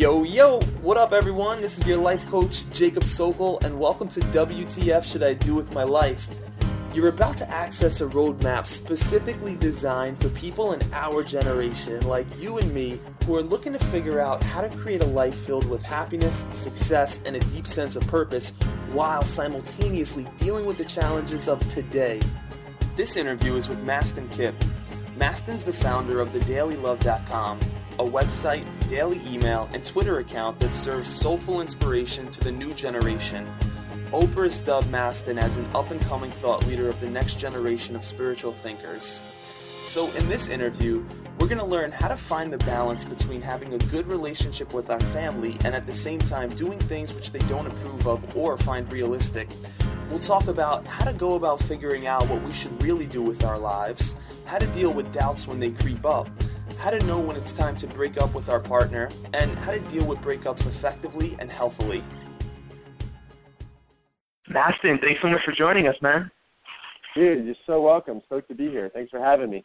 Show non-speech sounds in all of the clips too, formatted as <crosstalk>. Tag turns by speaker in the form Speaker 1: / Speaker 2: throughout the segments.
Speaker 1: Yo, yo, what up, everyone? This is your life coach, Jacob Sokol, and welcome to WTF Should I Do With My Life? You're about to access a roadmap specifically designed for people in our generation, like you and me, who are looking to figure out how to create a life filled with happiness, success, and a deep sense of purpose while simultaneously dealing with the challenges of today. This interview is with Mastin Kipp. Mastin's the founder of thedailylove.com, a website, daily email, and Twitter account that serves soulful inspiration to the new generation. Oprah has dubbed Mastin as an up and coming thought leader of the next generation of spiritual thinkers. So, in this interview, we're going to learn how to find the balance between having a good relationship with our family and at the same time doing things which they don't approve of or find realistic. We'll talk about how to go about figuring out what we should really do with our lives, how to deal with doubts when they creep up, how to know when it's time to break up with our partner, and how to deal with breakups effectively and healthily.
Speaker 2: Mastin, thanks so much for joining us, man.
Speaker 3: Dude, you're so welcome. Stoked to be here. Thanks for having me.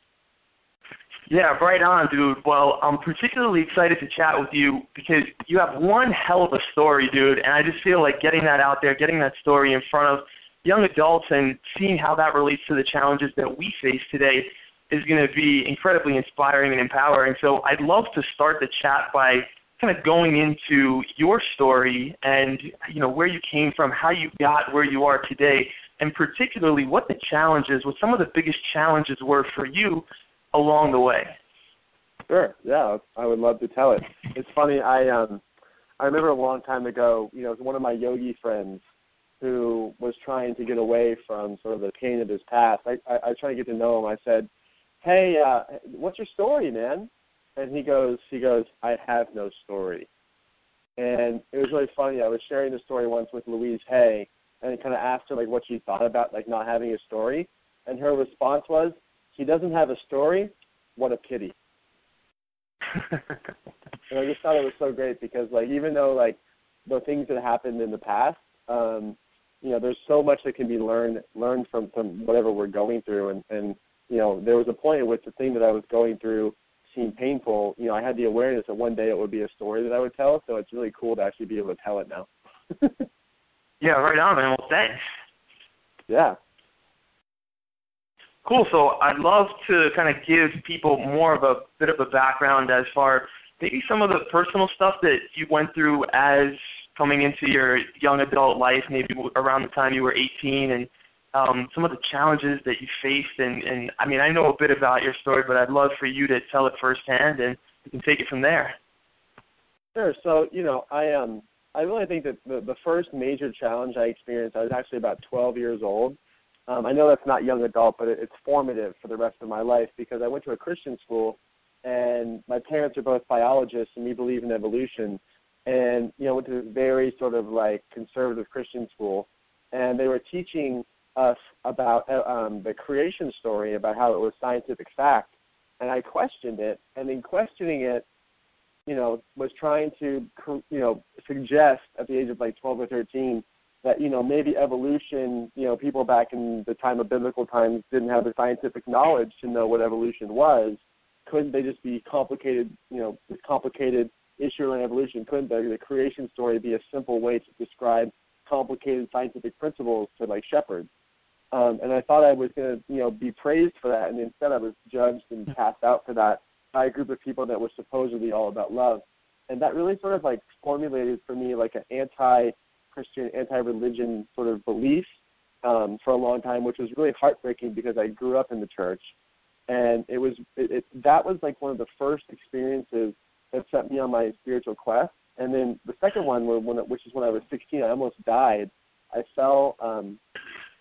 Speaker 2: Yeah, right on, dude. Well, I'm particularly excited to chat with you because you have one hell of a story, dude, and I just feel like getting that out there, getting that story in front of young adults and seeing how that relates to the challenges that we face today is going to be incredibly inspiring and empowering. So I'd love to start the chat by kind of going into your story and you know where you came from, how you got where you are today, and particularly what the challenges, what some of the biggest challenges were for you along the way.
Speaker 3: Sure. Yeah, I would love to tell it. It's funny. I um, I remember a long time ago. You know, it was one of my yogi friends who was trying to get away from sort of the pain of his past. I I, I tried to get to know him. I said, "Hey, uh, what's your story, man?" and he goes, he goes, I have no story. And it was really funny. I was sharing the story once with Louise Hay, and I kind of asked her like what she thought about like not having a story, and her response was, "He doesn't have a story. What a pity." <laughs> and I just thought it was so great because like even though like the things that happened in the past, um, you know, there's so much that can be learned learned from from whatever we're going through, and and you know, there was a point at which the thing that I was going through seemed painful, you know, I had the awareness that one day it would be a story that I would tell. So it's really cool to actually be able to tell it now. <laughs>
Speaker 2: yeah, right on, man. Well, thanks.
Speaker 3: Yeah.
Speaker 2: Cool. So I'd love to kind of give people more of a bit of a background as far maybe some of the personal stuff that you went through as coming into your young adult life, maybe around the time you were 18 and um, some of the challenges that you faced. And, and I mean, I know a bit about your story, but I'd love for you to tell it firsthand, and you can take it from there.
Speaker 3: Sure. So you know, I um, I really think that the, the first major challenge I experienced, I was actually about 12 years old. Um, I know that's not young adult, but it, it's formative for the rest of my life because I went to a Christian school, and my parents are both biologists, and we believe in evolution. And you know, went to a very sort of like conservative Christian school, and they were teaching us about uh, um, the creation story, about how it was scientific fact, and I questioned it. And in questioning it, you know, was trying to, you know, suggest at the age of like 12 or 13 that you know maybe evolution, you know, people back in the time of biblical times didn't have the scientific knowledge to know what evolution was. Couldn't they just be complicated, you know, this complicated issue in evolution? Couldn't the, the creation story be a simple way to describe complicated scientific principles to like shepherds? Um, and I thought I was going to, you know, be praised for that, and instead I was judged and cast out for that by a group of people that were supposedly all about love. And that really sort of like formulated for me like an anti-Christian, anti-religion sort of belief um, for a long time, which was really heartbreaking because I grew up in the church, and it was it, it, that was like one of the first experiences that set me on my spiritual quest. And then the second one, when, which is when I was 16, I almost died. I fell um,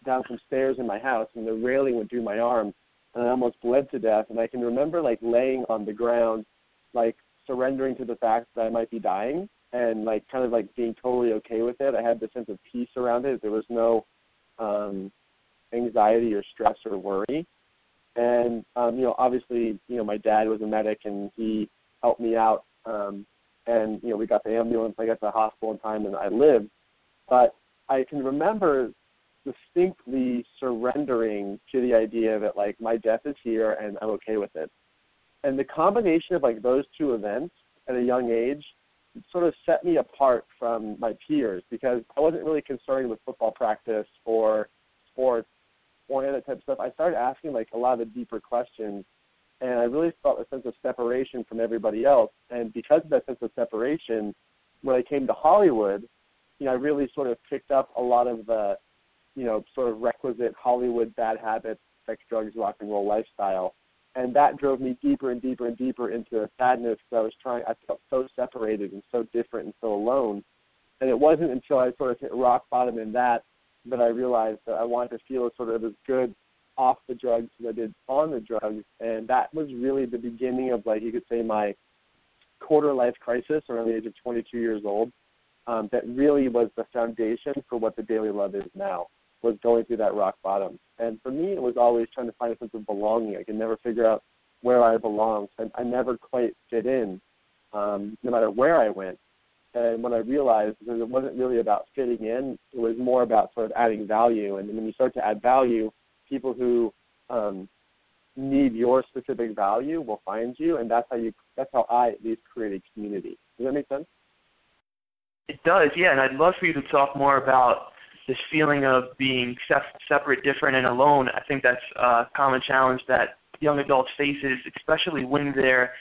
Speaker 3: down some stairs in my house, and the railing went through my arm, and I almost bled to death. And I can remember like laying on the ground, like surrendering to the fact that I might be dying, and like kind of like being totally okay with it. I had the sense of peace around it. There was no um, anxiety or stress or worry. And um, you know, obviously, you know, my dad was a medic, and he helped me out. Um, and you know, we got the ambulance. I got to the hospital in time, and I lived. But I can remember distinctly surrendering to the idea that like my death is here and I'm okay with it. And the combination of like those two events at a young age sort of set me apart from my peers because I wasn't really concerned with football practice or sports or any of that type of stuff. I started asking like a lot of the deeper questions, and I really felt a sense of separation from everybody else. And because of that sense of separation, when I came to Hollywood, you know, I really sort of picked up a lot of the, you know, sort of requisite Hollywood bad habits, sex, drugs, rock and roll lifestyle and that drove me deeper and deeper and deeper into sadness because I was trying. I felt so separated and so different and so alone. And it wasn't until I sort of hit rock bottom in that that I realized that I wanted to feel sort of as good off the drugs as I did on the drugs, and that was really the beginning of like you could say my quarter life crisis around the age of 22 years old. Um, that really was the foundation for what the daily love is now was going through that rock bottom. And for me, it was always trying to find a sense of belonging. I could never figure out where I belonged. and I never quite fit in, um, no matter where I went. And when I realized that it wasn't really about fitting in, it was more about sort of adding value. And when you start to add value, people who um, need your specific value will find you, and that's how you. That's how I at least create a community. Does that make sense?
Speaker 2: It does, yeah. And I'd love for you to talk more about this feeling of being separate, different, and alone. I think that's a common challenge that young adults faces, especially when they're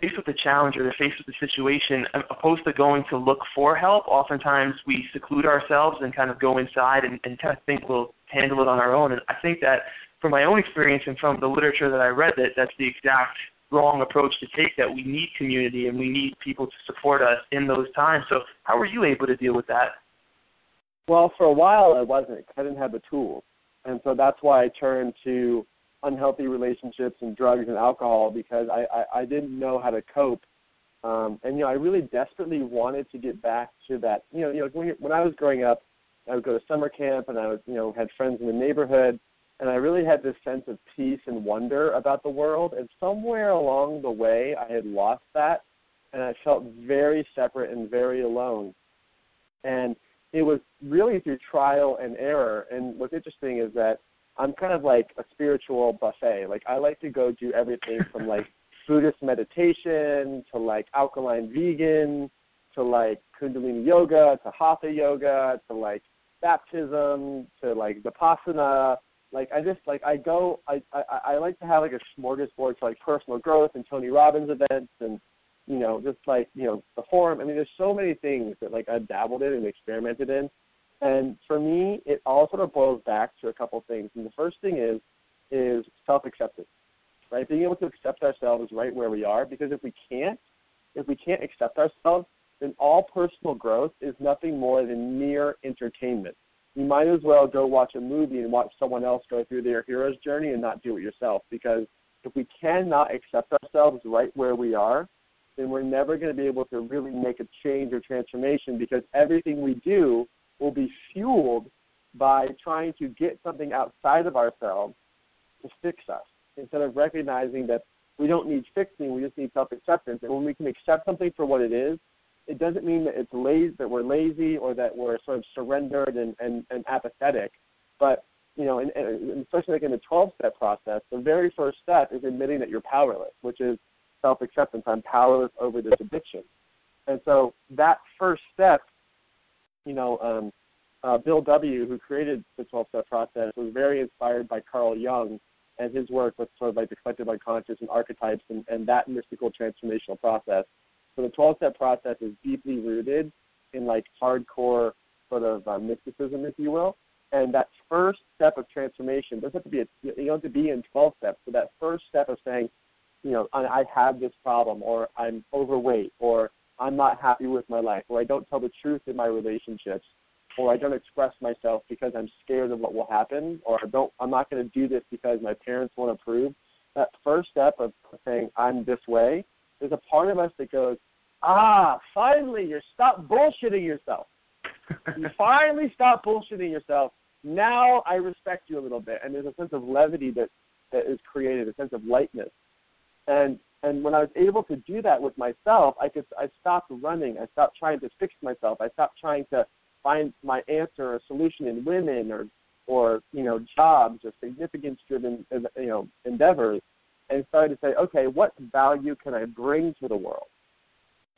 Speaker 2: faced with a challenge or they're faced with a situation, um, opposed to going to look for help. Oftentimes we seclude ourselves and kind of go inside and, and kind of think we'll handle it on our own. And I think that from my own experience and from the literature that I read, that that's the exact wrong approach to take. That we need community and we need people to support us in those times. So how were you able to deal with that?
Speaker 3: Well, for a while I wasn't. I didn't have the tools, and so that's why I turned to unhealthy relationships and drugs and alcohol because I I, I didn't know how to cope. Um, and you know, I really desperately wanted to get back to that. You know, you know, when, when I was growing up, I would go to summer camp, and I was, you know, had friends in the neighborhood, and I really had this sense of peace and wonder about the world. And somewhere along the way, I had lost that, and I felt very separate and very alone. And it was really through trial and error. And what's interesting is that I'm kind of like a spiritual buffet. Like I like to go do everything from like <laughs> Buddhist meditation to like alkaline vegan to like Kundalini yoga to Hatha yoga to like baptism to like Vipassana. Like I just like I go I, I I like to have like a smorgasbord to like personal growth and Tony Robbins events and you know, just like, you know, the forum. I mean, there's so many things that like I've dabbled in and experimented in. And for me, it all sort of boils back to a couple things. And the first thing is is self-acceptance, right? Being able to accept ourselves right where we are. Because if we can't, if we can't accept ourselves, then all personal growth is nothing more than mere entertainment. You might as well go watch a movie and watch someone else go through their hero's journey and not do it yourself. Because if we cannot accept ourselves right where we are, then we're never going to be able to really make a change or transformation because everything we do will be fueled by trying to get something outside of ourselves to fix us instead of recognizing that we don't need fixing, we just need self acceptance. And when we can accept something for what it is, it doesn't mean that it's lazy that we're lazy or that we're sort of surrendered and, and, and apathetic. But you know, and, and especially like in the 12 step process, the very first step is admitting that you're powerless, which is self acceptance. I'm powerless over this addiction. And so that first step, you know, um, uh, Bill W., who created the 12 step process, was very inspired by Carl Jung and his work with sort of like the collective unconscious and archetypes and, and that mystical transformational process. So the 12 step process is deeply rooted in like hardcore sort of uh, mysticism, if you will. And that first step of transformation doesn't have to be a, you don't have to be in 12 steps. So that first step of saying, you know, I have this problem, or I'm overweight, or I'm not happy with my life, or I don't tell the truth in my relationships, or I don't express myself because I'm scared of what will happen, or I don't, I'm not going to do this because my parents won't approve. That first step of saying I'm this way, there's a part of us that goes, ah, finally, you stop bullshitting yourself. <laughs> you finally stop bullshitting yourself. Now I respect you a little bit, and there's a sense of levity that that is created, a sense of lightness and and when I was able to do that with myself, I could I stopped running. I stopped trying to fix myself. I stopped trying to find my answer or solution in women or or you know jobs or significance driven you know endeavors, and started to say, okay, what value can I bring to the world?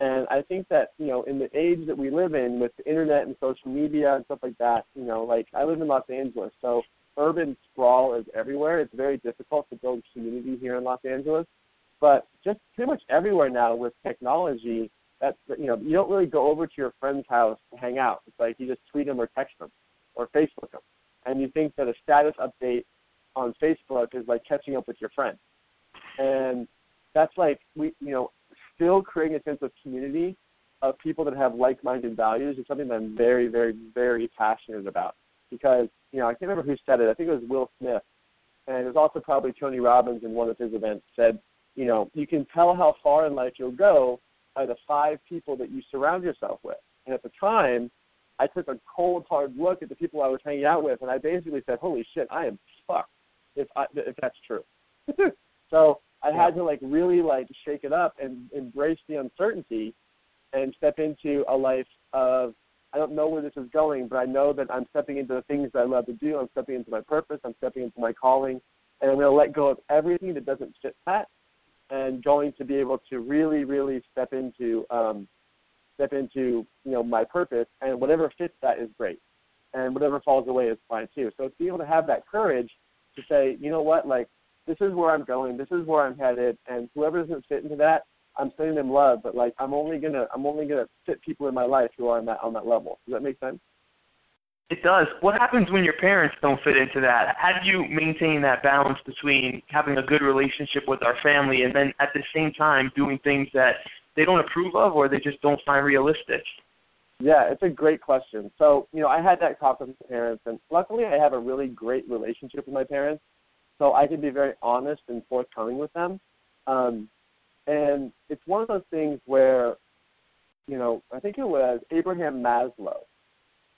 Speaker 3: And I think that, you know, in the age that we live in with the internet and social media and stuff like that, you know, like I live in Los Angeles, so urban sprawl is everywhere. It's very difficult to build community here in Los Angeles. But just pretty much everywhere now with technology, that's you know, you don't really go over to your friend's house to hang out. It's like you just tweet them or text them or Facebook them. And you think that a status update on Facebook is like catching up with your friend. And that's like we you know, still creating a sense of community of people that have like-minded values is something that I'm very, very, very passionate about. Because you know, I can't remember who said it. I think it was Will Smith, and it was also probably Tony Robbins in one of his events said, you know, you can tell how far in life you'll go by the five people that you surround yourself with. And at the time, I took a cold, hard look at the people I was hanging out with, and I basically said, "Holy shit, I am fucked." If I, if that's true. <laughs> so I had to like really like shake it up and embrace the uncertainty, and step into a life of I don't know where this is going, but I know that I'm stepping into the things that I love to do. I'm stepping into my purpose. I'm stepping into my calling, and I'm going to let go of everything that doesn't fit that, and going to be able to really, really step into um, step into you know my purpose, and whatever fits that is great, and whatever falls away is fine too. So to be able to have that courage to say, you know what, like this is where I'm going, this is where I'm headed, and whoever doesn't fit into that, I'm sending them love, but like I'm only gonna I'm only gonna fit people in my life who are on that on that level. Does that make sense?
Speaker 2: It does. What happens when your parents don't fit into that? How do you maintain that balance between having a good relationship with our family and then at the same time doing things that they don't approve of or they just don't find realistic?
Speaker 3: Yeah, it's a great question. So, you know, I had that talk with my parents, and luckily I have a really great relationship with my parents, so I can be very honest and forthcoming with them. Um, and it's one of those things where, you know, I think it was Abraham Maslow.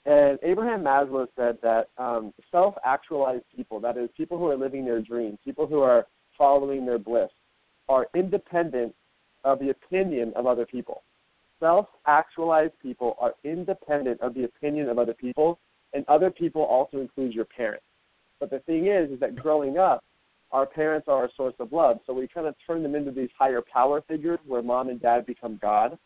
Speaker 3: And Abraham Maslow said that um, self actualized people, that is, people who are living their dreams, people who are following their bliss, are independent of the opinion of other people. Self actualized people are independent of the opinion of other people, and other people also includes your parents. But the thing is, is that growing up, our parents are our source of love. So we kind of turn them into these higher power figures where mom and dad become God.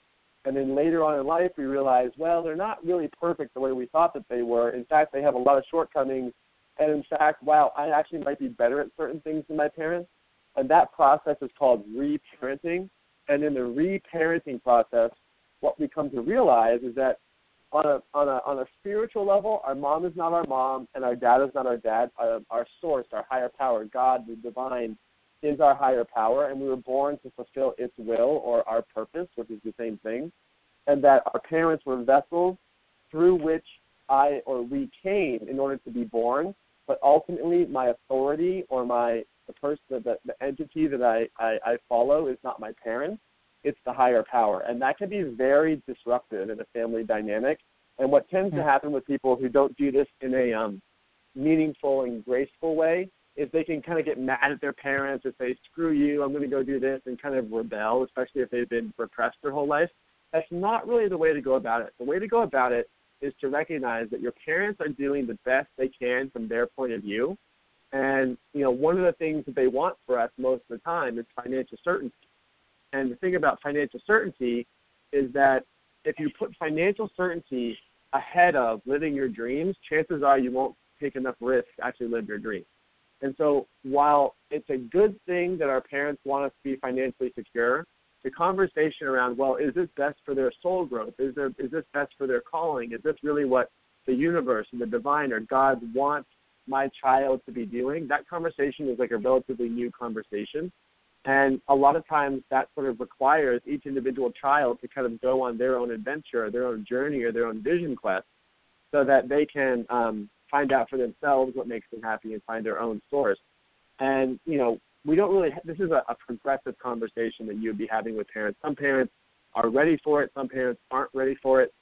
Speaker 3: And then later on in life, we realize, well, they're not really perfect the way we thought that they were. In fact, they have a lot of shortcomings. And in fact, wow, I actually might be better at certain things than my parents. And that process is called reparenting. And in the reparenting process, what we come to realize is that on a on a on a spiritual level, our mom is not our mom, and our dad is not our dad. Our, our source, our higher power, God, the divine, is our higher power, and we were born to fulfill its will or our purpose, which is the same thing. And that our parents were vessels through which I or we came in order to be born. But ultimately, my authority or my the person, the, the entity that I, I, I follow is not my parents it's the higher power. And that can be very disruptive in a family dynamic. And what tends to hmm. happen with people who don't do this in a um, meaningful and graceful way is they can kind of get mad at their parents and say, screw you, I'm going to go do this, and kind of rebel, especially if they've been repressed their whole life. That's not really the way to go about it. The way to go about it is to recognize that your parents are doing the best they can from their point of view. And, you know, one of the things that they want for us most of the time is financial certainty. And the thing about financial certainty is that if you put financial certainty ahead of living your dreams, chances are you won't take enough risk to actually live your dreams. And so while it's a good thing that our parents want us to be financially secure, the conversation around, well, is this best for their soul growth? Is there is this best for their calling? Is this really what the universe and the divine or God wants my child to be doing? That conversation is like a relatively new conversation. And a lot of times that sort of requires each individual child to kind of go on their own adventure, or their own journey, or their own vision quest, so that they can um, find out for themselves what makes them happy and find their own source. And you know, we don't really. This is a, a progressive conversation that you would be having with parents. Some parents are ready for it. Some parents aren't ready for it.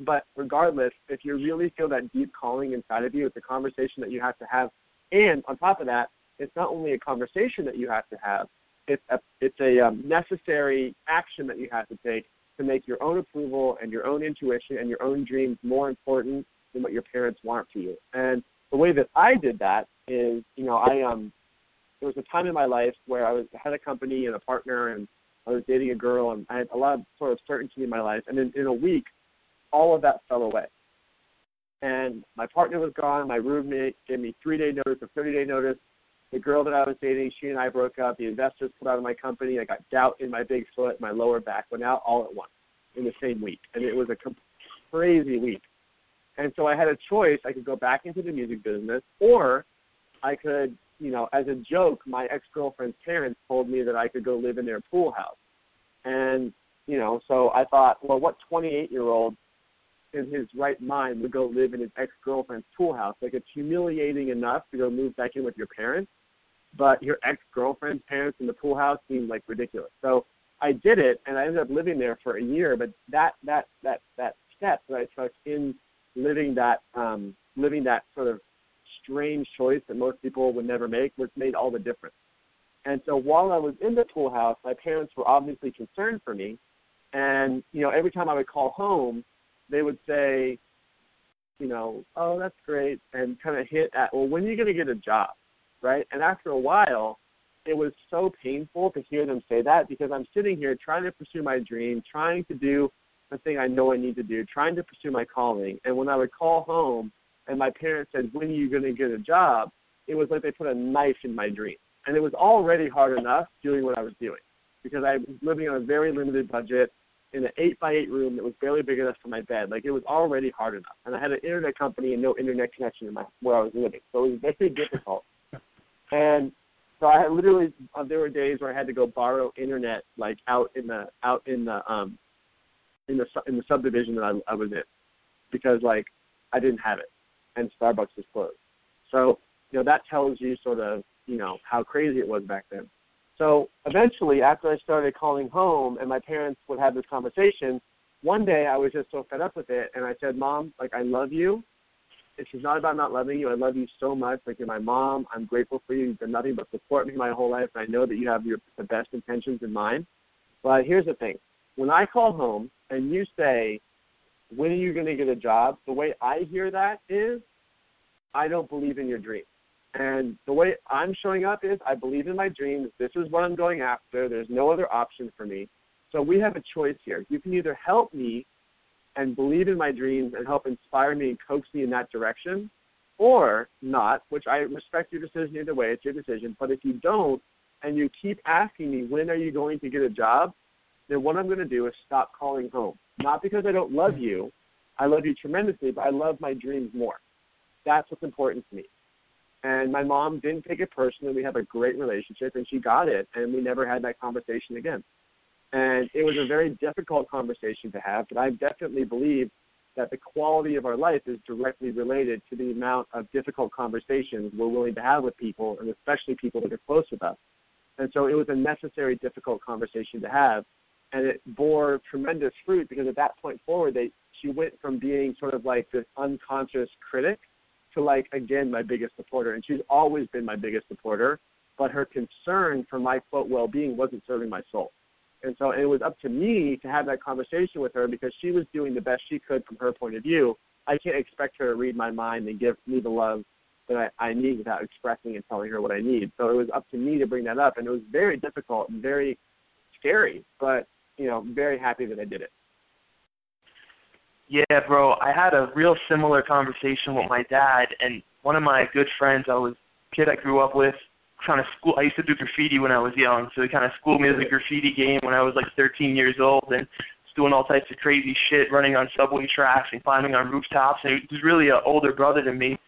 Speaker 3: But regardless, if you really feel that deep calling inside of you, it's a conversation that you have to have. And on top of that, it's not only a conversation that you have to have, it's a, it's a um, necessary action that you have to take to make your own approval and your own intuition and your own dreams more important than what your parents want for you. And the way that I did that is, you know, I um, there was a time in my life where I was had a company and a partner, and I was dating a girl, and I had a lot of sort of certainty in my life. And in, in a week, all of that fell away. And my partner was gone. My roommate gave me three day notice, a 30 day notice. The girl that I was dating, she and I broke up. The investors put out of my company. I got gout in my big foot. My lower back went out all at once in the same week. And it was a crazy week. And so I had a choice. I could go back into the music business, or I could, you know, as a joke, my ex girlfriend's parents told me that I could go live in their pool house. And, you know, so I thought, well, what 28 year old in his right mind would go live in his ex girlfriend's pool house? Like, it's humiliating enough to go move back in with your parents, but your ex girlfriend's parents in the pool house seemed like ridiculous. So I did it, and I ended up living there for a year. But that that that that step that I took in living that um, living that sort of strange choice that most people would never make, which made all the difference. And so while I was in the pool house, my parents were obviously concerned for me. And, you know, every time I would call home, they would say, you know, oh, that's great, and kind of hit at, well, when are you going to get a job? Right? And after a while, it was so painful to hear them say that because I'm sitting here trying to pursue my dream, trying to do the thing I know I need to do, trying to pursue my calling. And when I would call home and my parents said, when are you going to get a job? It was like they put a knife in my dream. And it was already hard enough doing what I was doing because I was living on a very limited budget in an eight by eight room that was barely big enough for my bed. Like it was already hard enough. And I had an internet company and no internet connection in my where I was living. So it was very <laughs> difficult. And so I literally uh, there were days where I had to go borrow internet like out in the out in the um in the in the subdivision that I, I was in because like I didn't have it and Starbucks was closed. So, you know, that tells you sort of, you know, how crazy it was back then. So eventually, after I started calling home and my parents would have this conversation, one day I was just so fed up with it, and I said, "Mom, like I love you. It's not about not loving you. I love you so much. Like you're my mom. I'm grateful for you. You've done nothing but support me my whole life, and I know that you have your the best intentions in mind. But here's the thing: when I call home and you say, when are you going to get a job? The way I hear that is, I don't believe in your dream. And the way I'm showing up is, I believe in my dreams. This is what I'm going after. There's no other option for me. So we have a choice here. You can either help me and believe in my dreams and help inspire me and coax me in that direction, or not, which I respect your decision either way. It's your decision. But if you don't, and you keep asking me, when are you going to get a job? Then what I'm going to do is stop calling home. Not because I don't love you. I love you tremendously, but I love my dreams more. That's what's important to me. And my mom didn't take it personally. We have a great relationship, and she got it, and we never had that conversation again. And it was a very difficult conversation to have, but I definitely believe that the quality of our life is directly related to the amount of difficult conversations we're willing to have with people, and especially people that are close with us. And so it was a necessary, difficult conversation to have and it bore tremendous fruit because at that point forward, they she went from being sort of like this unconscious critic to like again my biggest supporter, and she's always been my biggest supporter. But her concern for my quote well-being wasn't serving my soul, and so and it was up to me to have that conversation with her because she was doing the best she could from her point of view. I can't expect her to read my mind and give me the love that I, I need without expressing and telling her what I need. So it was up to me to bring that up, and it was very difficult and very scary. But you know, very happy that I did it.
Speaker 2: Yeah, bro. I had a real similar conversation with my dad and one of my good friends. I was kid I grew up with. Kind of school. I used to do graffiti when I was young, so he kind of schooled me to the graffiti game when I was like 13 years old, and doing all types of crazy shit, running on subway tracks and climbing on rooftops. And he was really an older brother than me,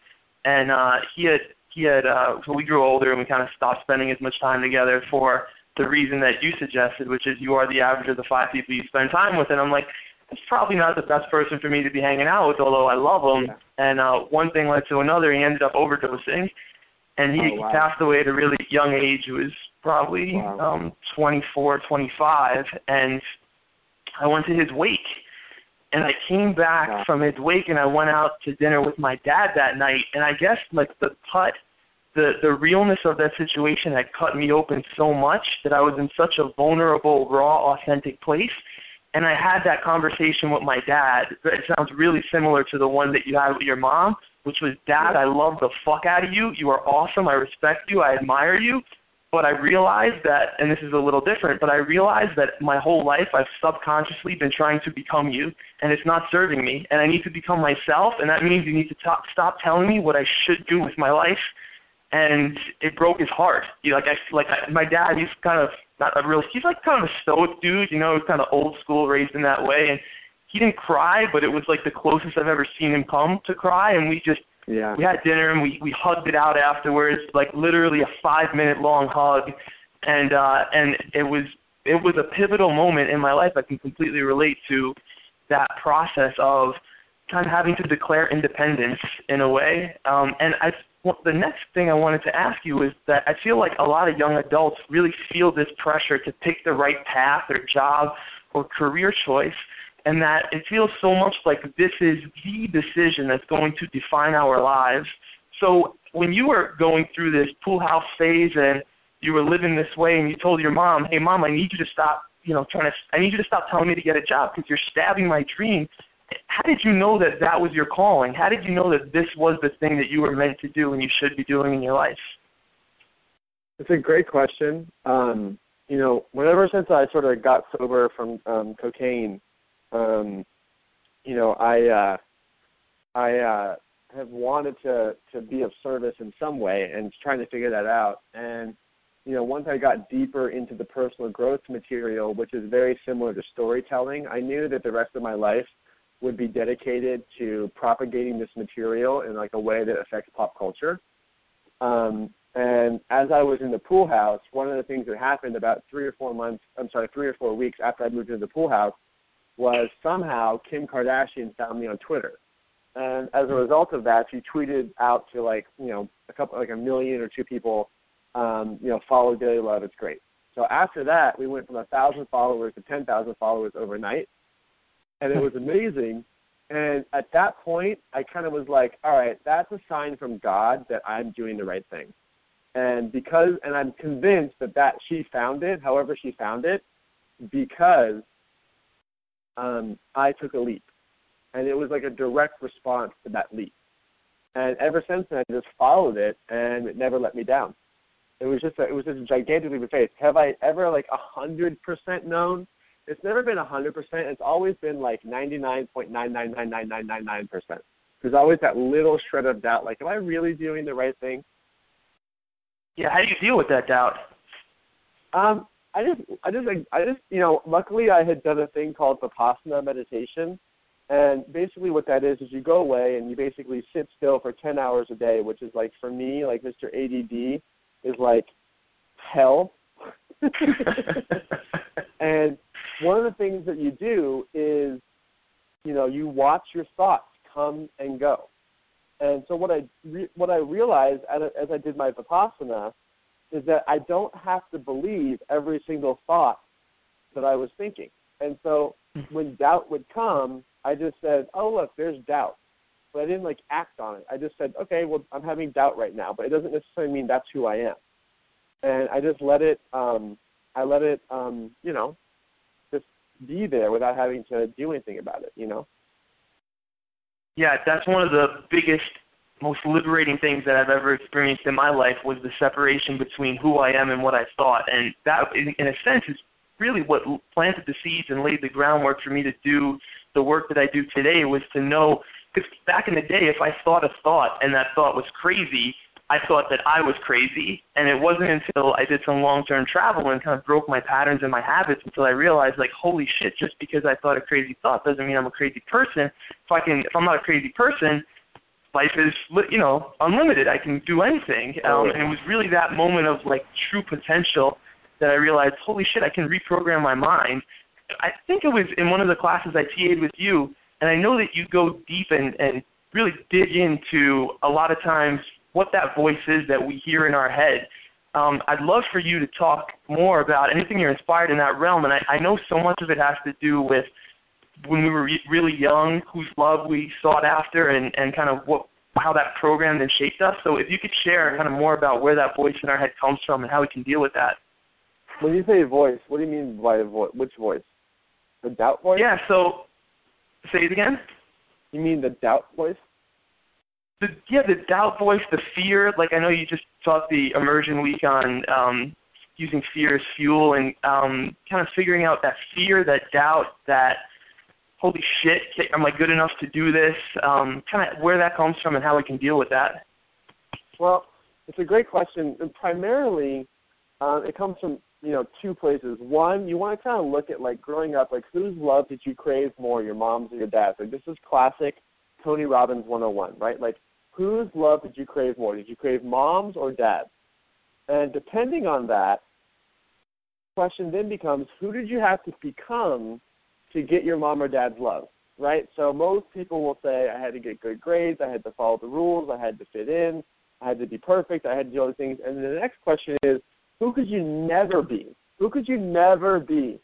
Speaker 2: and uh, he had he had uh, so we grew older and we kind of stopped spending as much time together for the reason that you suggested, which is you are the average of the five people you spend time with. And I'm like, it's probably not the best person for me to be hanging out with, although I love him. Yeah. And uh, one thing led to another. He ended up overdosing, and he, oh, wow. passed away at a really young age. He was probably wow. um, 24, 25, and I went to his wake. And I came back wow. from his wake, and I went out to dinner with my dad that night. And I guess like the cut the the realness of that situation had cut me open so much that I was in such a vulnerable, raw, authentic place. And I had that conversation with my dad. It sounds really similar to the one that you had with your mom, which was, Dad, I love the fuck out of you. You are awesome. I respect you. I admire you. but I realized that, and this is a little different, but I realized that my whole life I've subconsciously been trying to become you, and it's not serving me, and I need to become myself, and that means you need to t- stop telling me what I should do with my life. And it broke his heart. You know, like I, like I, my dad, he's kind of not a real, he's like kind of a stoic dude, you know, kind of old school, raised in that way, and he didn't cry, but it was like the closest I've ever seen him come to cry, and we just
Speaker 3: yeah.
Speaker 2: We had dinner and we we hugged it out afterwards, like literally a five minute long hug, and uh, and it was it was a pivotal moment in my life. I can completely relate to that process of kind of having to declare independence in a way. Um, and I well, the next thing I wanted to ask you is that I feel like a lot of young adults really feel this pressure to pick the right path or job or career choice and that it feels so much like this is the decision that's going to define our lives. So when you were going through this pool house phase and you were living this way and you told your mom, "Hey mom, I need you to stop, you know, trying to I need you to stop telling me to get a job because you're stabbing my dream." How did you know that that was your calling? How did you know that this was the thing that you were meant to do and you should be doing in your life?
Speaker 3: It's a great question. Um, you know, whenever since I sort of got sober from um, cocaine, um, you know, I uh, I uh, have wanted to to be of service in some way and trying to figure that out. And you know, once I got deeper into the personal growth material, which is very similar to storytelling, I knew that the rest of my life would be dedicated to propagating this material in like a way that affects pop culture. Um, and as I was in the pool house, one of the things that happened about three or four months, I'm sorry, three or four weeks after I moved into the pool house was somehow Kim Kardashian found me on Twitter. And as a result of that, she tweeted out to like, you know, a couple, like a million or two people, um, you know, follow Daily Love. It's great. So after that, we went from a thousand followers to 10,000 followers overnight. And it was amazing. And at that point, I kind of was like, all right, that's a sign from God that I'm doing the right thing. And because, and I'm convinced that that she found it, however she found it, because um, I took a leap, and it was like a direct response to that leap. And ever since then, I just followed it, and it never let me down. It was just a, it was just a gigantic leap of faith. Have I ever like a hundred percent known? It's never been a hundred percent. It's always been like ninety nine point nine nine nine nine nine nine nine percent. There's always that little shred of doubt, like, am I really doing the right thing?
Speaker 2: Yeah, how do you deal with that doubt?
Speaker 3: Um, I just, I just, I just, you know, luckily I had done a thing called vipassana meditation, and basically what that is is you go away and you basically sit still for 10 hours a day, which is like for me, like Mr. ADD, is like hell. <laughs> and one of the things that you do is, you know, you watch your thoughts come and go. And so what I re- what I realized as, as I did my vipassana is that I don't have to believe every single thought that I was thinking. And so mm-hmm. when doubt would come, I just said, "Oh, look, there's doubt." But I didn't like act on it. I just said, "Okay, well, I'm having doubt right now, but it doesn't necessarily mean that's who I am." And I just let it um I let it um, you know, just be there without having to do anything about it, you know.
Speaker 2: Yeah, that's one of the biggest most liberating things that I've ever experienced in my life was the separation between who I am and what I thought. And that, in, in a sense, is really what planted the seeds and laid the groundwork for me to do the work that I do today was to know, because back in the day, if I thought a thought and that thought was crazy, I thought that I was crazy. And it wasn't until I did some long-term travel and kind of broke my patterns and my habits until I realized, like, holy shit, just because I thought a crazy thought doesn't mean I'm a crazy person. If I can, if I'm not a crazy person, life is you know unlimited. I can do anything, um, and it was really that moment of like true potential that I realized, holy shit, I can reprogram my mind. I think it was in one of the classes I TA'd with you, and I know that you go deep and, and really dig into a lot of times what that voice is that we hear in our head. Um, I'd love for you to talk more about anything you're inspired in that realm, and I, I know so much of it has to do with when we were re- really young, whose love we sought after, and, and kind of what how that programmed and shaped us. So if you could share kind of more about where that voice in our head comes from and how we can deal with that.
Speaker 3: When you say voice, what do you mean by voice? Which voice? The doubt voice?
Speaker 2: Yeah. So say it again.
Speaker 3: You mean the doubt voice?
Speaker 2: The, yeah, the doubt voice, the fear. Like I know you just taught the immersion week on um, using fear as fuel and um, kind of figuring out that fear, that doubt, that holy shit, am I good enough to do this? Um, kind of where that comes from and how we can deal with that.
Speaker 3: Well, it's a great question. And primarily, uh, it comes from you know two places. One, you want to kind of look at like growing up, like whose love did you crave more, your mom's or your dad's? Like this is classic Tony Robbins 101, right? Like whose love did you crave more? Did you crave mom's or dad's? And depending on that, question then becomes who did you have to become to get your mom or dad's love, right? So most people will say I had to get good grades, I had to follow the rules, I had to fit in, I had to be perfect, I had to do all these things. And the next question is who could you never be? Who could you never be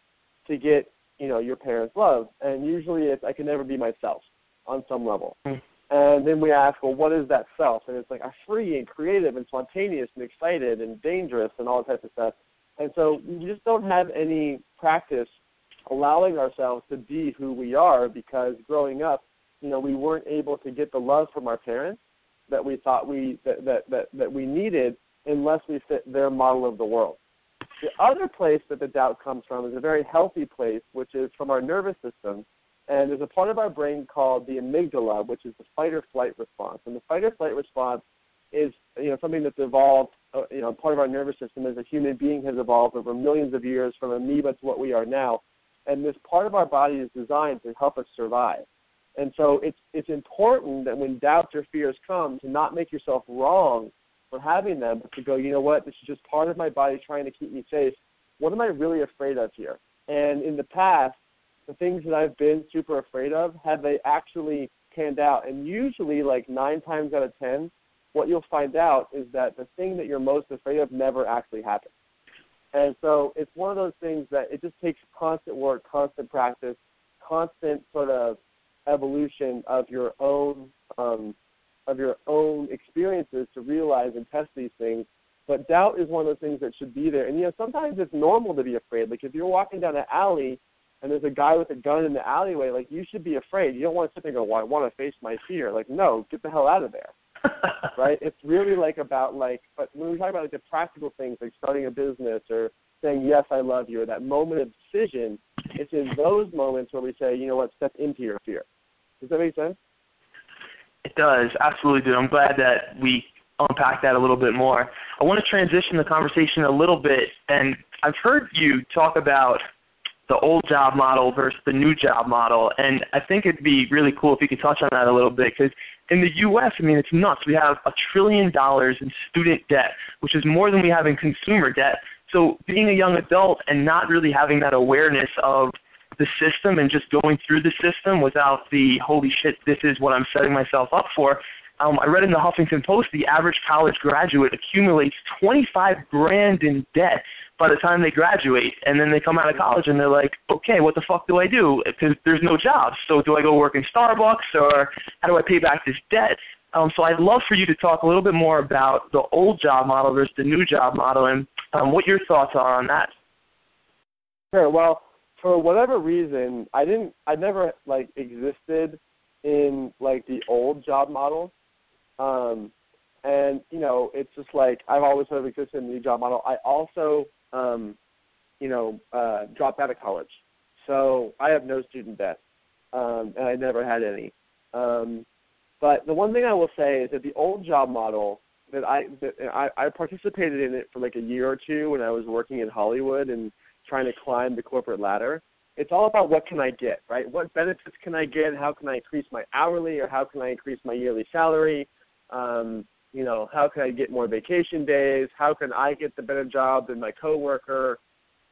Speaker 3: to get, you know, your parents' love? And usually it's I can never be myself on some level. Mm. And then we ask, well, what is that self? And it's like I'm free and creative and spontaneous and excited and dangerous and all that type of stuff. And so we just don't have any practice allowing ourselves to be who we are because growing up, you know, we weren't able to get the love from our parents that we thought we that that that, that we needed unless we fit their model of the world. The other place that the doubt comes from is a very healthy place, which is from our nervous system and there's a part of our brain called the amygdala, which is the fight or flight response. And the fight or flight response is you know something that's evolved. Uh, you know, part of our nervous system as a human being has evolved over millions of years from amoeba to what we are now. And this part of our body is designed to help us survive. And so it's it's important that when doubts or fears come, to not make yourself wrong for having them, but to go, you know what, this is just part of my body trying to keep me safe. What am I really afraid of here? And in the past, the things that I've been super afraid of, have they actually panned out? And usually, like nine times out of ten, what you'll find out is that the thing that you're most afraid of never actually happens. And so it's one of those things that it just takes constant work, constant practice, constant sort of evolution of your own um, of your own experiences to realize and test these things. But doubt is one of those things that should be there. And you know, sometimes it's normal to be afraid. Like if you're walking down an alley and there's a guy with a gun in the alleyway, like you should be afraid. You don't want to sit there and go, well, I want to face my fear. Like, no, get the hell out of there. <laughs> right? It's really like about like, but when we talk about like the practical things, like starting a business or saying yes, I love you, or that moment of decision, it's in those moments where we say, you know what, step into your fear. Does that make sense?
Speaker 2: It does, absolutely, dude. I'm glad that we unpack that a little bit more. I want to transition the conversation a little bit, and I've heard you talk about the old job model versus the new job model. And I think it'd be really cool if you could touch on that a little bit because in the U.S., I mean, it's nuts. We have a trillion dollars in student debt, which is more than we have in consumer debt. So being a young adult and not really having that awareness of the system and just going through the system without the holy shit, this is what I'm setting myself up for. Um, I read in the Huffington Post the average college graduate accumulates 25 grand in debt by the time they graduate, and then they come out of college and they're like, okay, what the fuck do I do? Because there's no jobs. So do I go work in Starbucks or how do I pay back this debt? Um, so I'd love for you to talk a little bit more about the old job model versus the new job model and um, what your thoughts are on that.
Speaker 3: Sure. Well, for whatever reason, I didn't. I never like existed in like the old job model. Um, and you know, it's just like I've always sort of existed in the new job model. I also um, you know, uh, dropped out of college. So I have no student debt, um, and I never had any. Um, but the one thing I will say is that the old job model that I that I, I participated in it for like a year or two when I was working in Hollywood and trying to climb the corporate ladder. It's all about what can I get, right? What benefits can I get? How can I increase my hourly, or how can I increase my yearly salary? Um, you know, how can I get more vacation days? How can I get the better job than my coworker?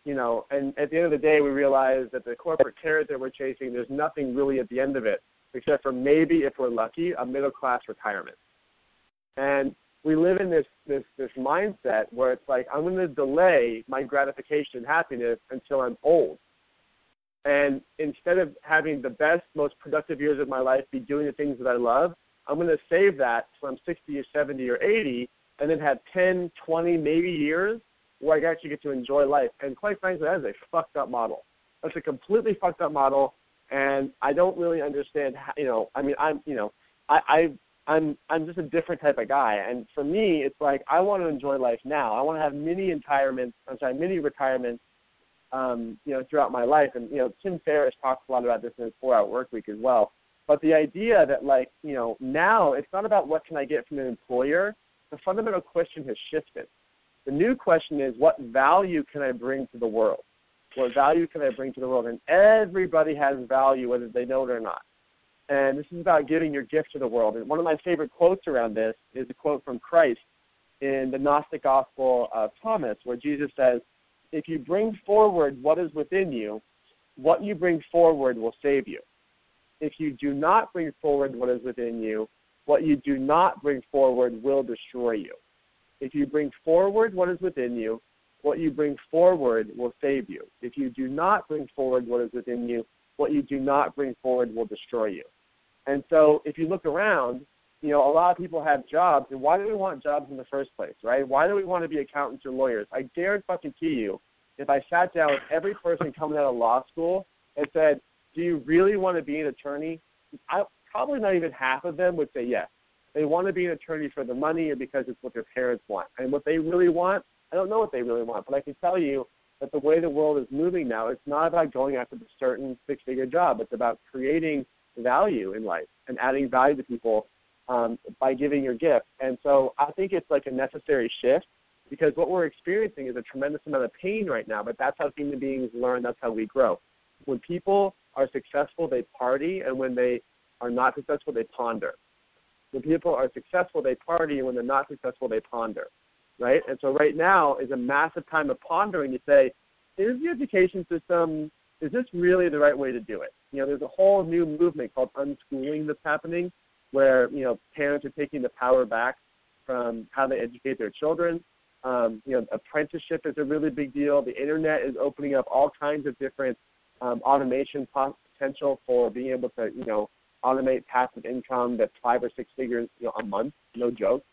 Speaker 3: You know, and at the end of the day, we realize that the corporate carrot that we're chasing, there's nothing really at the end of it, except for maybe, if we're lucky, a middle class retirement. And we live in this this this mindset where it's like I'm going to delay my gratification and happiness until I'm old. And instead of having the best, most productive years of my life be doing the things that I love, I'm going to save that till I'm 60 or 70 or 80, and then have 10, 20, maybe years where I actually get to enjoy life. And quite frankly, that is a fucked up model. That's a completely fucked up model, and I don't really understand how. You know, I mean, I'm, you know, I, I I'm I'm just a different type of guy. And for me, it's like I want to enjoy life now. I want to have many retirements. I'm sorry, many retirements. Um, you know, throughout my life, and you know, Tim Ferriss talks a lot about this in his Four Hour Work Week as well. But the idea that like you know now it's not about what can I get from an employer. The fundamental question has shifted. The new question is what value can I bring to the world? What value can I bring to the world? And everybody has value whether they know it or not. And this is about giving your gift to the world. And one of my favorite quotes around this is a quote from Christ in the Gnostic Gospel of Thomas, where Jesus says, If you bring forward what is within you, what you bring forward will save you. If you do not bring forward what is within you, what you do not bring forward will destroy you. If you bring forward what is within you, what you bring forward will save you. If you do not bring forward what is within you, what you do not bring forward will destroy you. And so if you look around, you know, a lot of people have jobs, and why do we want jobs in the first place, right? Why do we want to be accountants or lawyers? I dare fucking key you, if I sat down with every person coming out of law school and said, do you really want to be an attorney? I, probably not even half of them would say yes. They want to be an attorney for the money or because it's what their parents want. And what they really want, I don't know what they really want, but I can tell you that the way the world is moving now, it's not about going after the certain six-figure job. It's about creating – value in life and adding value to people um, by giving your gift. And so I think it's like a necessary shift because what we're experiencing is a tremendous amount of pain right now, but that's how human beings learn, that's how we grow. When people are successful, they party, and when they are not successful, they ponder. When people are successful, they party, and when they're not successful, they ponder. Right? And so right now is a massive time of pondering to say, is the education system, is this really the right way to do it? You know, there's a whole new movement called unschooling that's happening, where you know parents are taking the power back from how they educate their children. Um, you know, apprenticeship is a really big deal. The internet is opening up all kinds of different um, automation potential for being able to, you know, automate passive income that's five or six figures, you know, a month. No joke.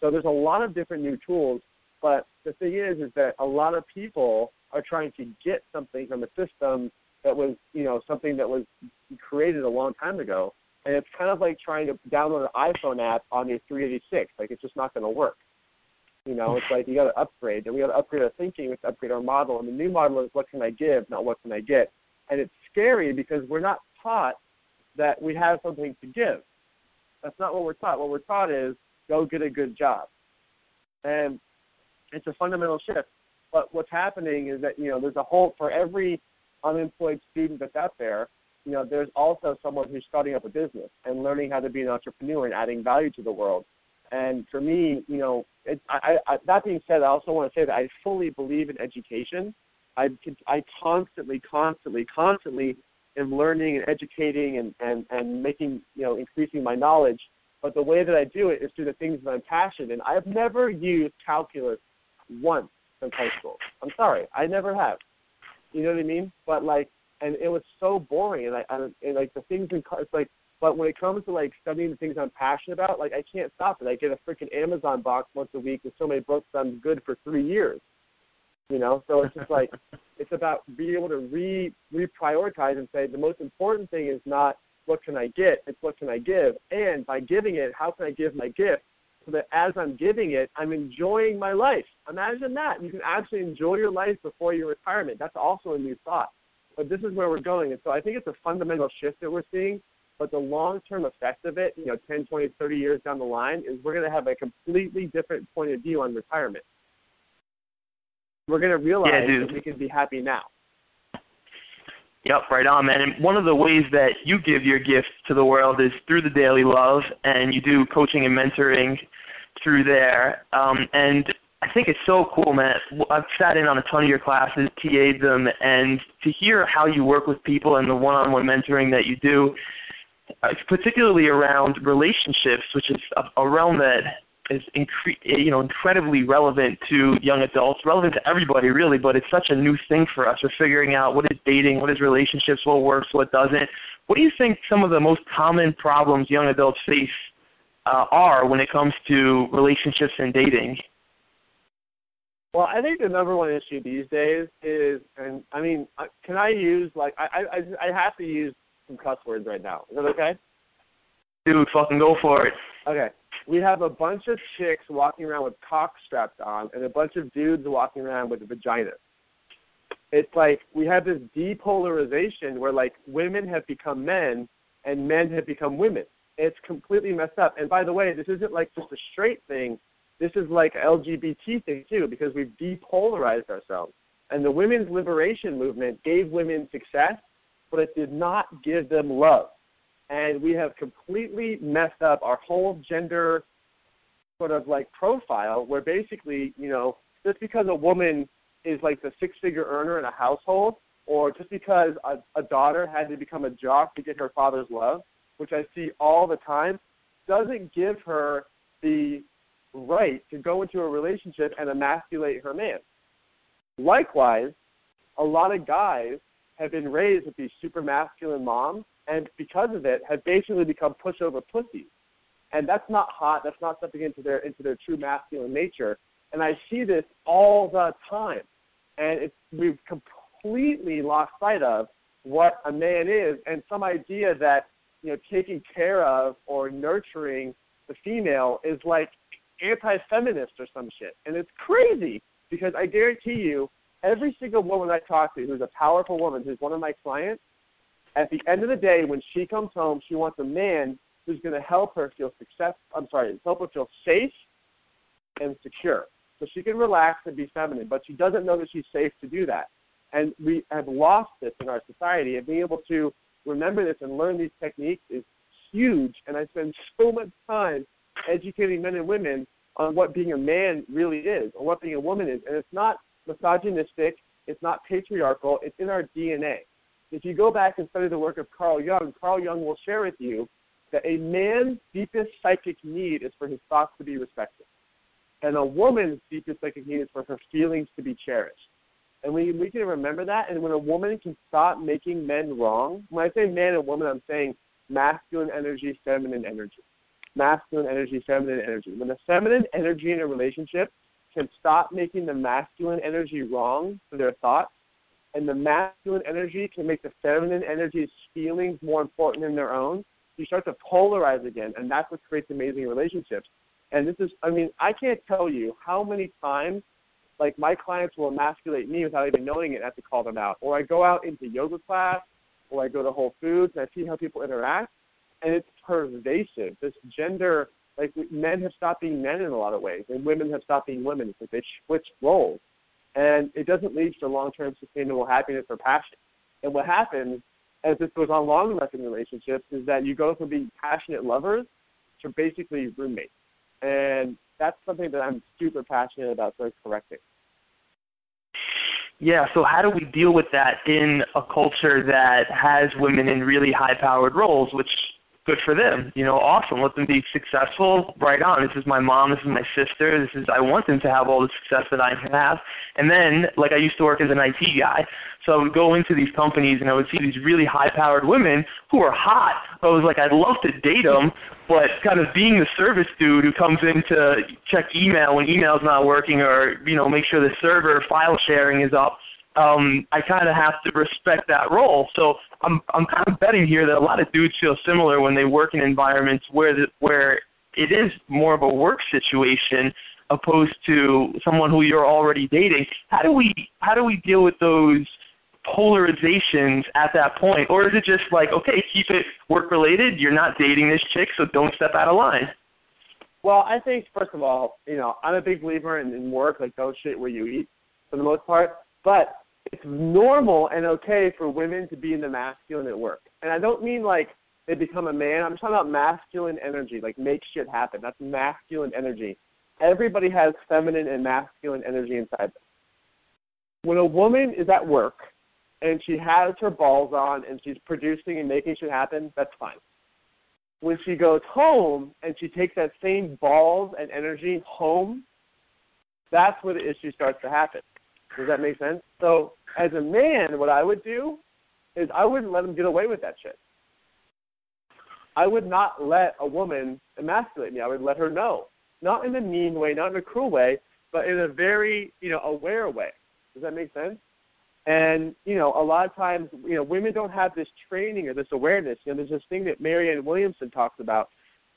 Speaker 3: So there's a lot of different new tools. But the thing is, is that a lot of people are trying to get something from a system that was you know something that was created a long time ago, and it's kind of like trying to download an iPhone app on your 386. Like it's just not going to work. You know, it's like you got to upgrade, and we got to upgrade our thinking, we have to upgrade our model, and the new model is what can I give, not what can I get. And it's scary because we're not taught that we have something to give. That's not what we're taught. What we're taught is go get a good job, and it's a fundamental shift. But what's happening is that you know there's a whole for every unemployed student that's out there, you know, there's also someone who's starting up a business and learning how to be an entrepreneur and adding value to the world. And for me, you know, it, I, I, that being said, I also want to say that I fully believe in education. I, I constantly, constantly, constantly am learning and educating and, and, and making, you know, increasing my knowledge. But the way that I do it is through the things that I'm passionate in. I have never used calculus once since high school. I'm sorry, I never have. You know what I mean? But like, and it was so boring, and I, I and like the things in it's like. But when it comes to like studying the things I'm passionate about, like I can't stop it. I get a freaking Amazon box once a week with so many books I'm good for three years. You know, so it's just like <laughs> it's about being able to re reprioritize and say the most important thing is not what can I get, it's what can I give, and by giving it, how can I give my gift so that as I'm giving it, I'm enjoying my life. Imagine that. You can actually enjoy your life before your retirement. That's also a new thought. But this is where we're going. And so I think it's a fundamental shift that we're seeing. But the long term effect of it, you know, 10, 20, 30 years down the line, is we're going to have a completely different point of view on retirement. We're going to realize
Speaker 2: yeah,
Speaker 3: that we can be happy now.
Speaker 2: Yep, right on, man. And one of the ways that you give your gift to the world is through the Daily Love, and you do coaching and mentoring through there. Um, and I think it's so cool, man. I've sat in on a ton of your classes, TA'd them, and to hear how you work with people and the one-on-one mentoring that you do, uh, particularly around relationships, which is a, a realm that is incre- you know incredibly relevant to young adults, relevant to everybody really, but it's such a new thing for us. We're figuring out what is dating, what is relationships, what works, what doesn't. What do you think some of the most common problems young adults face uh, are when it comes to relationships and dating?
Speaker 3: Well, I think the number one issue these days is, and I mean, uh, can I use like I I I have to use some cuss words right now? Is that okay?
Speaker 2: Dude, fucking go for it.
Speaker 3: Okay. We have a bunch of chicks walking around with cocks strapped on and a bunch of dudes walking around with vaginas. It's like we have this depolarization where like women have become men and men have become women. It's completely messed up. And by the way, this isn't like just a straight thing. This is like LGBT thing too, because we've depolarized ourselves. And the women's liberation movement gave women success, but it did not give them love. And we have completely messed up our whole gender sort of like profile where basically, you know, just because a woman is like the six figure earner in a household, or just because a, a daughter had to become a jock to get her father's love, which I see all the time, doesn't give her the right to go into a relationship and emasculate her man. Likewise, a lot of guys have been raised with these super masculine moms, and because of it, have basically become pushover pussies. And that's not hot. That's not stepping into their into their true masculine nature. And I see this all the time, and it's we've completely lost sight of what a man is, and some idea that you know taking care of or nurturing the female is like anti-feminist or some shit, and it's crazy because I guarantee you, every single woman I talk to who's a powerful woman, who's one of my clients, at the end of the day, when she comes home, she wants a man who's going to help her feel success. I'm sorry, help her feel safe and secure, so she can relax and be feminine. But she doesn't know that she's safe to do that, and we have lost this in our society. And being able to remember this and learn these techniques is huge. And I spend <laughs> so much time educating men and women on what being a man really is, or what being a woman is. And it's not misogynistic, it's not patriarchal, it's in our DNA. If you go back and study the work of Carl Jung, Carl Jung will share with you that a man's deepest psychic need is for his thoughts to be respected. And a woman's deepest psychic need is for her feelings to be cherished. And we, we can remember that, and when a woman can stop making men wrong, when I say man and woman, I'm saying masculine energy, feminine energy masculine energy, feminine energy. When the feminine energy in a relationship can stop making the masculine energy wrong for their thoughts, and the masculine energy can make the feminine energy's feelings more important than their own, you start to polarize again, and that's what creates amazing relationships. And this is, I mean, I can't tell you how many times, like, my clients will emasculate me without even knowing it, and I have to call them out. Or I go out into yoga class, or I go to Whole Foods, and I see how people interact, and it's pervasive. This gender, like men have stopped being men in a lot of ways, and women have stopped being women. It's like they switch roles, and it doesn't lead to long-term sustainable happiness or passion. And what happens, as this goes on long enough in relationships, is that you go from being passionate lovers to basically roommates, and that's something that I'm super passionate about sort of correcting.
Speaker 2: Yeah, so how do we deal with that in a culture that has women in really high powered roles, which good for them. You know, awesome. Let them be successful. Right on. This is my mom. This is my sister. This is I want them to have all the success that I have. And then, like I used to work as an IT guy, so I would go into these companies and I would see these really high-powered women who are hot. I was like, I'd love to date them, but kind of being the service dude who comes in to check email when email's not working, or you know, make sure the server file sharing is up um, I kind of have to respect that role. So I'm I'm kind of betting here that a lot of dudes feel similar when they work in environments where the, where it is more of a work situation opposed to someone who you're already dating. How do we how do we deal with those polarizations at that point, or is it just like okay, keep it work related? You're not dating this chick, so don't step out of line.
Speaker 3: Well, I think first of all, you know, I'm a big believer in, in work, like don't shit where you eat, for the most part. But it's normal and okay for women to be in the masculine at work. And I don't mean like they become a man. I'm talking about masculine energy, like make shit happen. That's masculine energy. Everybody has feminine and masculine energy inside them. When a woman is at work and she has her balls on and she's producing and making shit happen, that's fine. When she goes home and she takes that same balls and energy home, that's where the issue starts to happen. Does that make sense? So as a man, what I would do is I wouldn't let him get away with that shit. I would not let a woman emasculate me. I would let her know. Not in a mean way, not in a cruel way, but in a very, you know, aware way. Does that make sense? And you know, a lot of times, you know, women don't have this training or this awareness. You know, there's this thing that Marianne Williamson talks about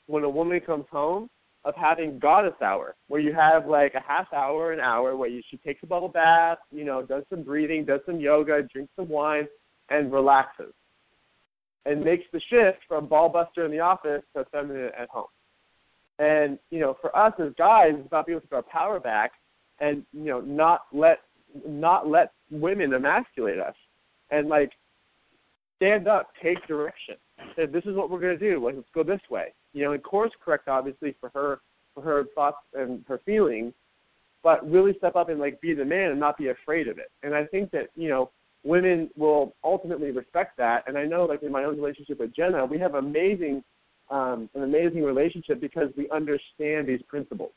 Speaker 3: when a woman comes home of having goddess hour, where you have like a half hour, an hour, where you, she takes a bubble bath, you know, does some breathing, does some yoga, drinks some wine, and relaxes, and makes the shift from ball buster in the office to feminine at home. And you know, for us as guys, it's about being able to get our power back, and you know, not let not let women emasculate us, and like stand up, take direction. Say, this is what we're going to do. Like, let's go this way. You know, and course correct obviously for her for her thoughts and her feelings, but really step up and like be the man and not be afraid of it. And I think that you know women will ultimately respect that. And I know like in my own relationship with Jenna, we have amazing um, an amazing relationship because we understand these principles.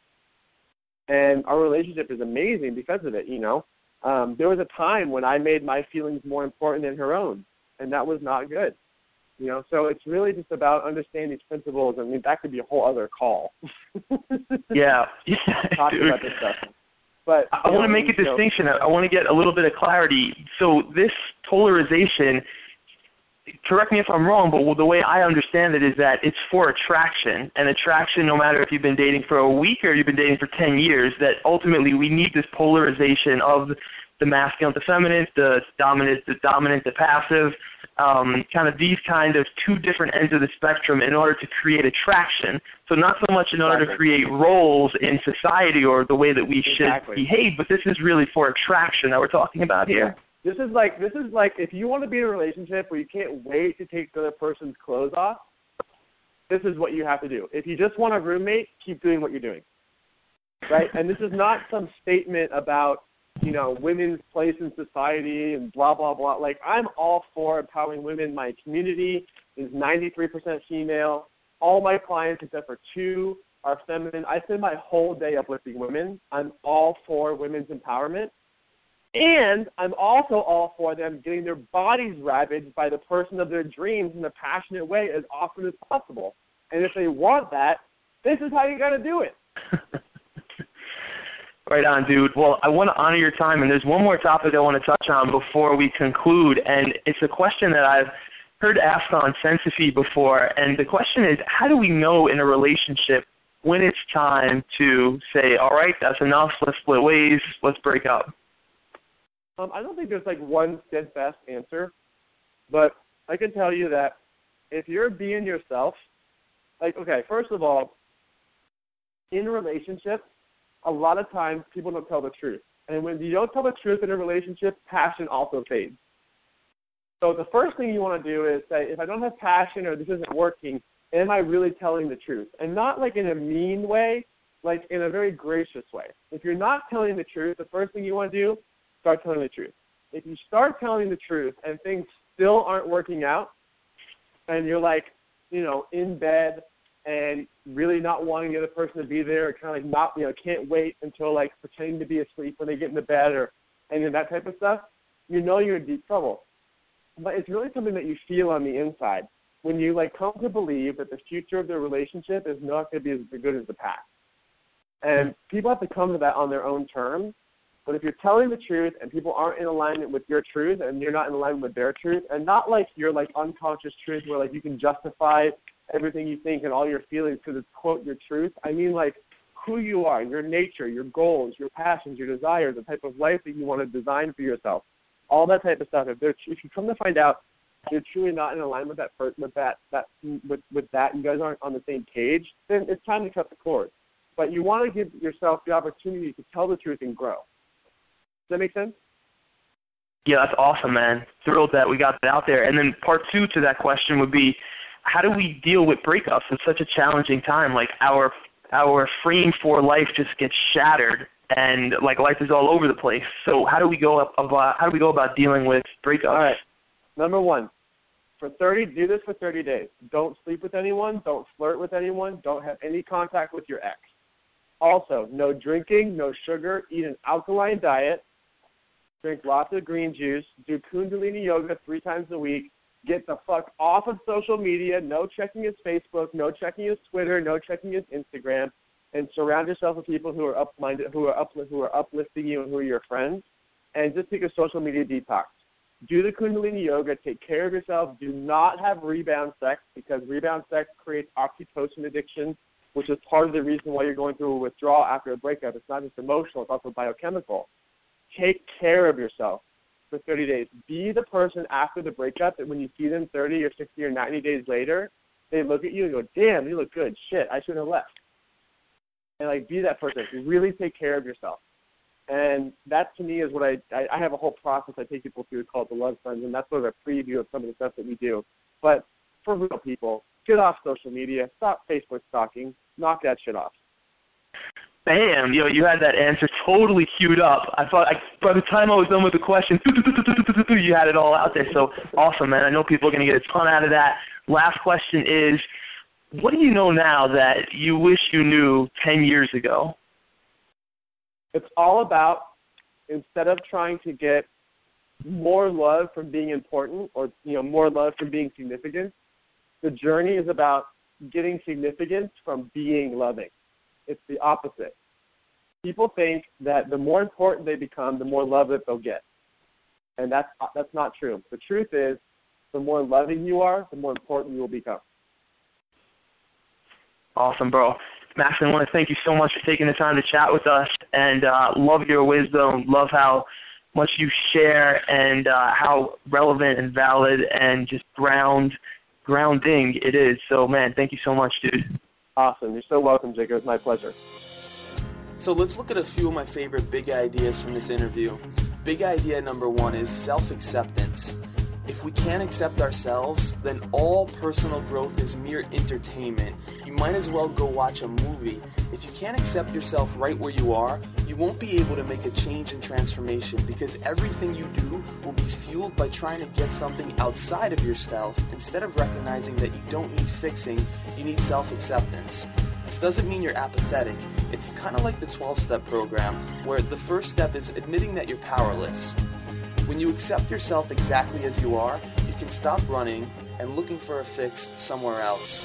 Speaker 3: And our relationship is amazing because of it, you know. Um, there was a time when I made my feelings more important than her own, and that was not good. You know, so it's really just about understanding these principles. I mean, that could be a whole other call. <laughs>
Speaker 2: yeah,
Speaker 3: talking about this stuff. But
Speaker 2: I want to um, make a distinction. Know, I want to get a little bit of clarity. So this polarization correct me if I'm wrong, but the way I understand it is that it's for attraction, and attraction, no matter if you've been dating for a week or you've been dating for 10 years, that ultimately we need this polarization of the masculine, the feminine, the dominant, the dominant, the passive, um, kind of these kind of two different ends of the spectrum in order to create attraction. So not so much in order
Speaker 3: exactly.
Speaker 2: to create roles in society or the way that we should
Speaker 3: exactly.
Speaker 2: behave, but this is really for attraction that we're talking about here.
Speaker 3: This is like this is like if you want to be in a relationship where you can't wait to take the other person's clothes off, this is what you have to do. If you just want a roommate, keep doing what you're doing. Right? and this is not some statement about, you know, women's place in society and blah blah blah. Like I'm all for empowering women. My community is 93% female. All my clients except for two are feminine. I spend my whole day uplifting women. I'm all for women's empowerment. And I'm also all for them getting their bodies ravaged by the person of their dreams in a passionate way as often as possible. And if they want that, this is how you got to do it. <laughs>
Speaker 2: right on, dude. Well, I want to honor your time, and there's one more topic I want to touch on before we conclude, and it's a question that I've heard asked on Sensophy before, and the question is, how do we know in a relationship when it's time to say, all right, that's enough, let's split ways, let's break up?
Speaker 3: Um, I don't think there's like one steadfast answer, but I can tell you that if you're being yourself, like okay, first of all, in relationships, a lot of times people don't tell the truth, and when you don't tell the truth in a relationship, passion also fades. So the first thing you want to do is say, if I don't have passion or this isn't working, am I really telling the truth? And not like in a mean way, like in a very gracious way. If you're not telling the truth, the first thing you want to do start telling the truth. If you start telling the truth and things still aren't working out, and you're like, you know, in bed and really not wanting the other person to be there, kind of like not, you know, can't wait until like pretending to be asleep when they get into bed, or any of that type of stuff, you know you're in deep trouble. But it's really something that you feel on the inside when you like come to believe that the future of their relationship is not going to be as good as the past. And people have to come to that on their own terms but if you're telling the truth and people aren't in alignment with your truth and you're not in alignment with their truth, and not like your like unconscious truth where like you can justify everything you think and all your feelings because it's quote your truth. I mean like who you are, your nature, your goals, your passions, your desires, the type of life that you want to design for yourself, all that type of stuff. If they're if you come to find out you're truly not in alignment with that with that that with with that, you guys aren't on the same page, then it's time to cut the cord. But you want to give yourself the opportunity to tell the truth and grow Does that make sense?
Speaker 2: Yeah, that's awesome, man. Thrilled that we got that out there. And then part two to that question would be, how do we deal with breakups in such a challenging time? Like our our frame for life just gets shattered, and like life is all over the place. So how do we go about uh, how do we go about dealing with breakups? All
Speaker 3: right. Number one, for 30, do this for 30 days. Don't sleep with anyone. Don't flirt with anyone. Don't have any contact with your ex. Also, no drinking, no sugar. Eat an alkaline diet drink lots of green juice, do Kundalini yoga three times a week, get the fuck off of social media, no checking his Facebook, no checking his Twitter, no checking his Instagram, and surround yourself with people who are up-minded, who are up, who are uplifting you, and who are your friends. and just take a social media detox. Do the Kundalini yoga, take care of yourself. Do not have rebound sex because rebound sex creates oxytocin addiction, which is part of the reason why you're going through a withdrawal after a breakup. It's not just emotional, it's also biochemical. Take care of yourself for 30 days. Be the person after the breakup that when you see them 30 or 60 or 90 days later, they look at you and go, damn, you look good. Shit, I shouldn't have left. And like be that person. Really take care of yourself. And that to me is what I, I, I have a whole process I take people through called the Love Cleanse, and that's sort of a preview of some of the stuff that we do. But for real people, get off social media, stop Facebook stalking, knock that shit off.
Speaker 2: Bam! Yo, you had that answer totally queued up. I thought I, by the time I was done with the question, <laughs> you had it all out there. So awesome, man! I know people are going to get a ton out of that. Last question is, what do you know now that you wish you knew 10 years ago?
Speaker 3: It's all about instead of trying to get more love from being important or you know more love from being significant, the journey is about getting significance from being loving. It's the opposite. People think that the more important they become, the more love that they'll get. And that's that's not true. The truth is the more loving you are, the more important you will become.
Speaker 2: Awesome, bro. Max, I want to thank you so much for taking the time to chat with us, and uh, love your wisdom. Love how much you share, and uh, how relevant and valid and just ground grounding it is. So, man, thank you so much, dude.
Speaker 3: Awesome. You're so welcome, Jacob. It's my pleasure.
Speaker 1: So let's look at a few of my favorite big ideas from this interview. Big idea number one is self acceptance. If we can't accept ourselves, then all personal growth is mere entertainment. Might as well go watch a movie. If you can't accept yourself right where you are, you won't be able to make a change and transformation because everything you do will be fueled by trying to get something outside of yourself instead of recognizing that you don't need fixing, you need self acceptance. This doesn't mean you're apathetic. It's kind of like the 12 step program, where the first step is admitting that you're powerless. When you accept yourself exactly as you are, you can stop running and looking for a fix somewhere else.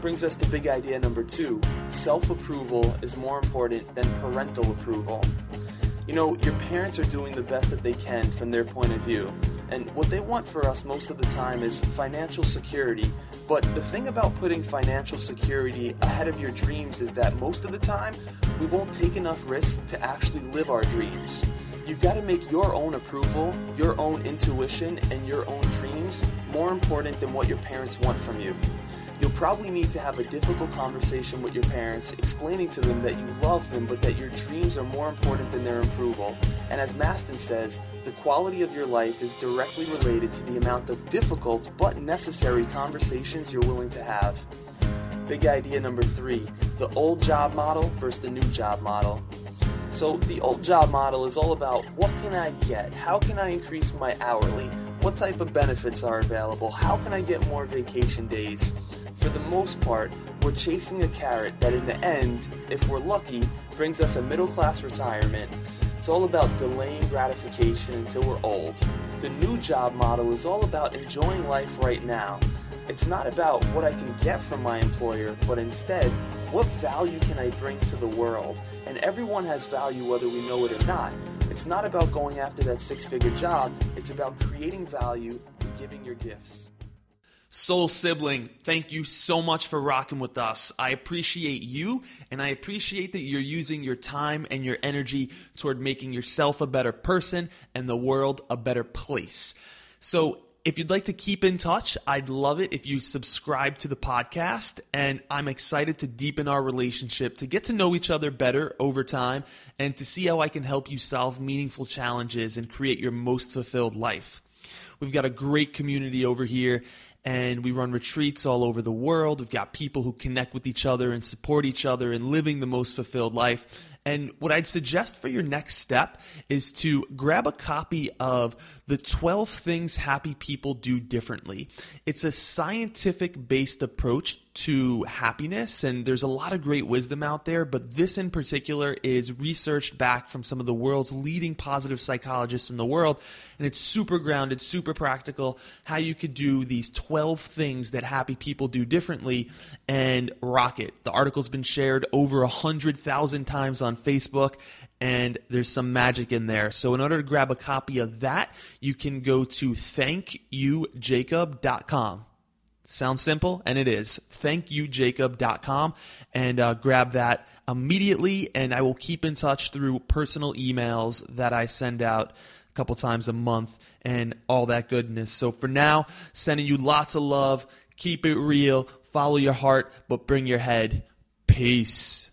Speaker 1: Brings us to big idea number two self approval is more important than parental approval. You know, your parents are doing the best that they can from their point of view. And what they want for us most of the time is financial security. But the thing about putting financial security ahead of your dreams is that most of the time, we won't take enough risk to actually live our dreams. You've got to make your own approval, your own intuition, and your own dreams more important than what your parents want from you. You'll probably need to have a difficult conversation with your parents, explaining to them that you love them, but that your dreams are more important than their approval. And as Mastin says, the quality of your life is directly related to the amount of difficult but necessary conversations you're willing to have. Big idea number three the old job model versus the new job model. So the old job model is all about what can I get? How can I increase my hourly? What type of benefits are available? How can I get more vacation days? For the most part, we're chasing a carrot that in the end, if we're lucky, brings us a middle class retirement. It's all about delaying gratification until we're old. The new job model is all about enjoying life right now. It's not about what I can get from my employer, but instead, what value can I bring to the world? And everyone has value whether we know it or not. It's not about going after that six figure job, it's about creating value and giving your gifts. Soul Sibling, thank you so much for rocking with us. I appreciate you, and I appreciate that you're using your time and your energy toward making yourself a better person and the world a better place. So, if you'd like to keep in touch, I'd love it if you subscribe to the podcast. And I'm excited to deepen our relationship, to get to know each other better over time, and to see how I can help you solve meaningful challenges and create your most fulfilled life. We've got a great community over here, and we run retreats all over the world. We've got people who connect with each other and support each other in living the most fulfilled life. And what I'd suggest for your next step is to grab a copy of The 12 Things Happy People Do Differently. It's a scientific based approach to happiness, and there's a lot of great wisdom out there, but this in particular is researched back from some of the world's leading positive psychologists in the world, and it's super grounded, super practical, how you could do these 12 things that happy people do differently and rock it. The article's been shared over 100,000 times on on Facebook, and there's some magic in there. So, in order to grab a copy of that, you can go to thankyoujacob.com. Sounds simple, and it is. Thankyoujacob.com and uh, grab that immediately, and I will keep in touch through personal emails that I send out a couple times a month and all that goodness. So for now, sending you lots of love. Keep it real. Follow your heart, but bring your head. Peace.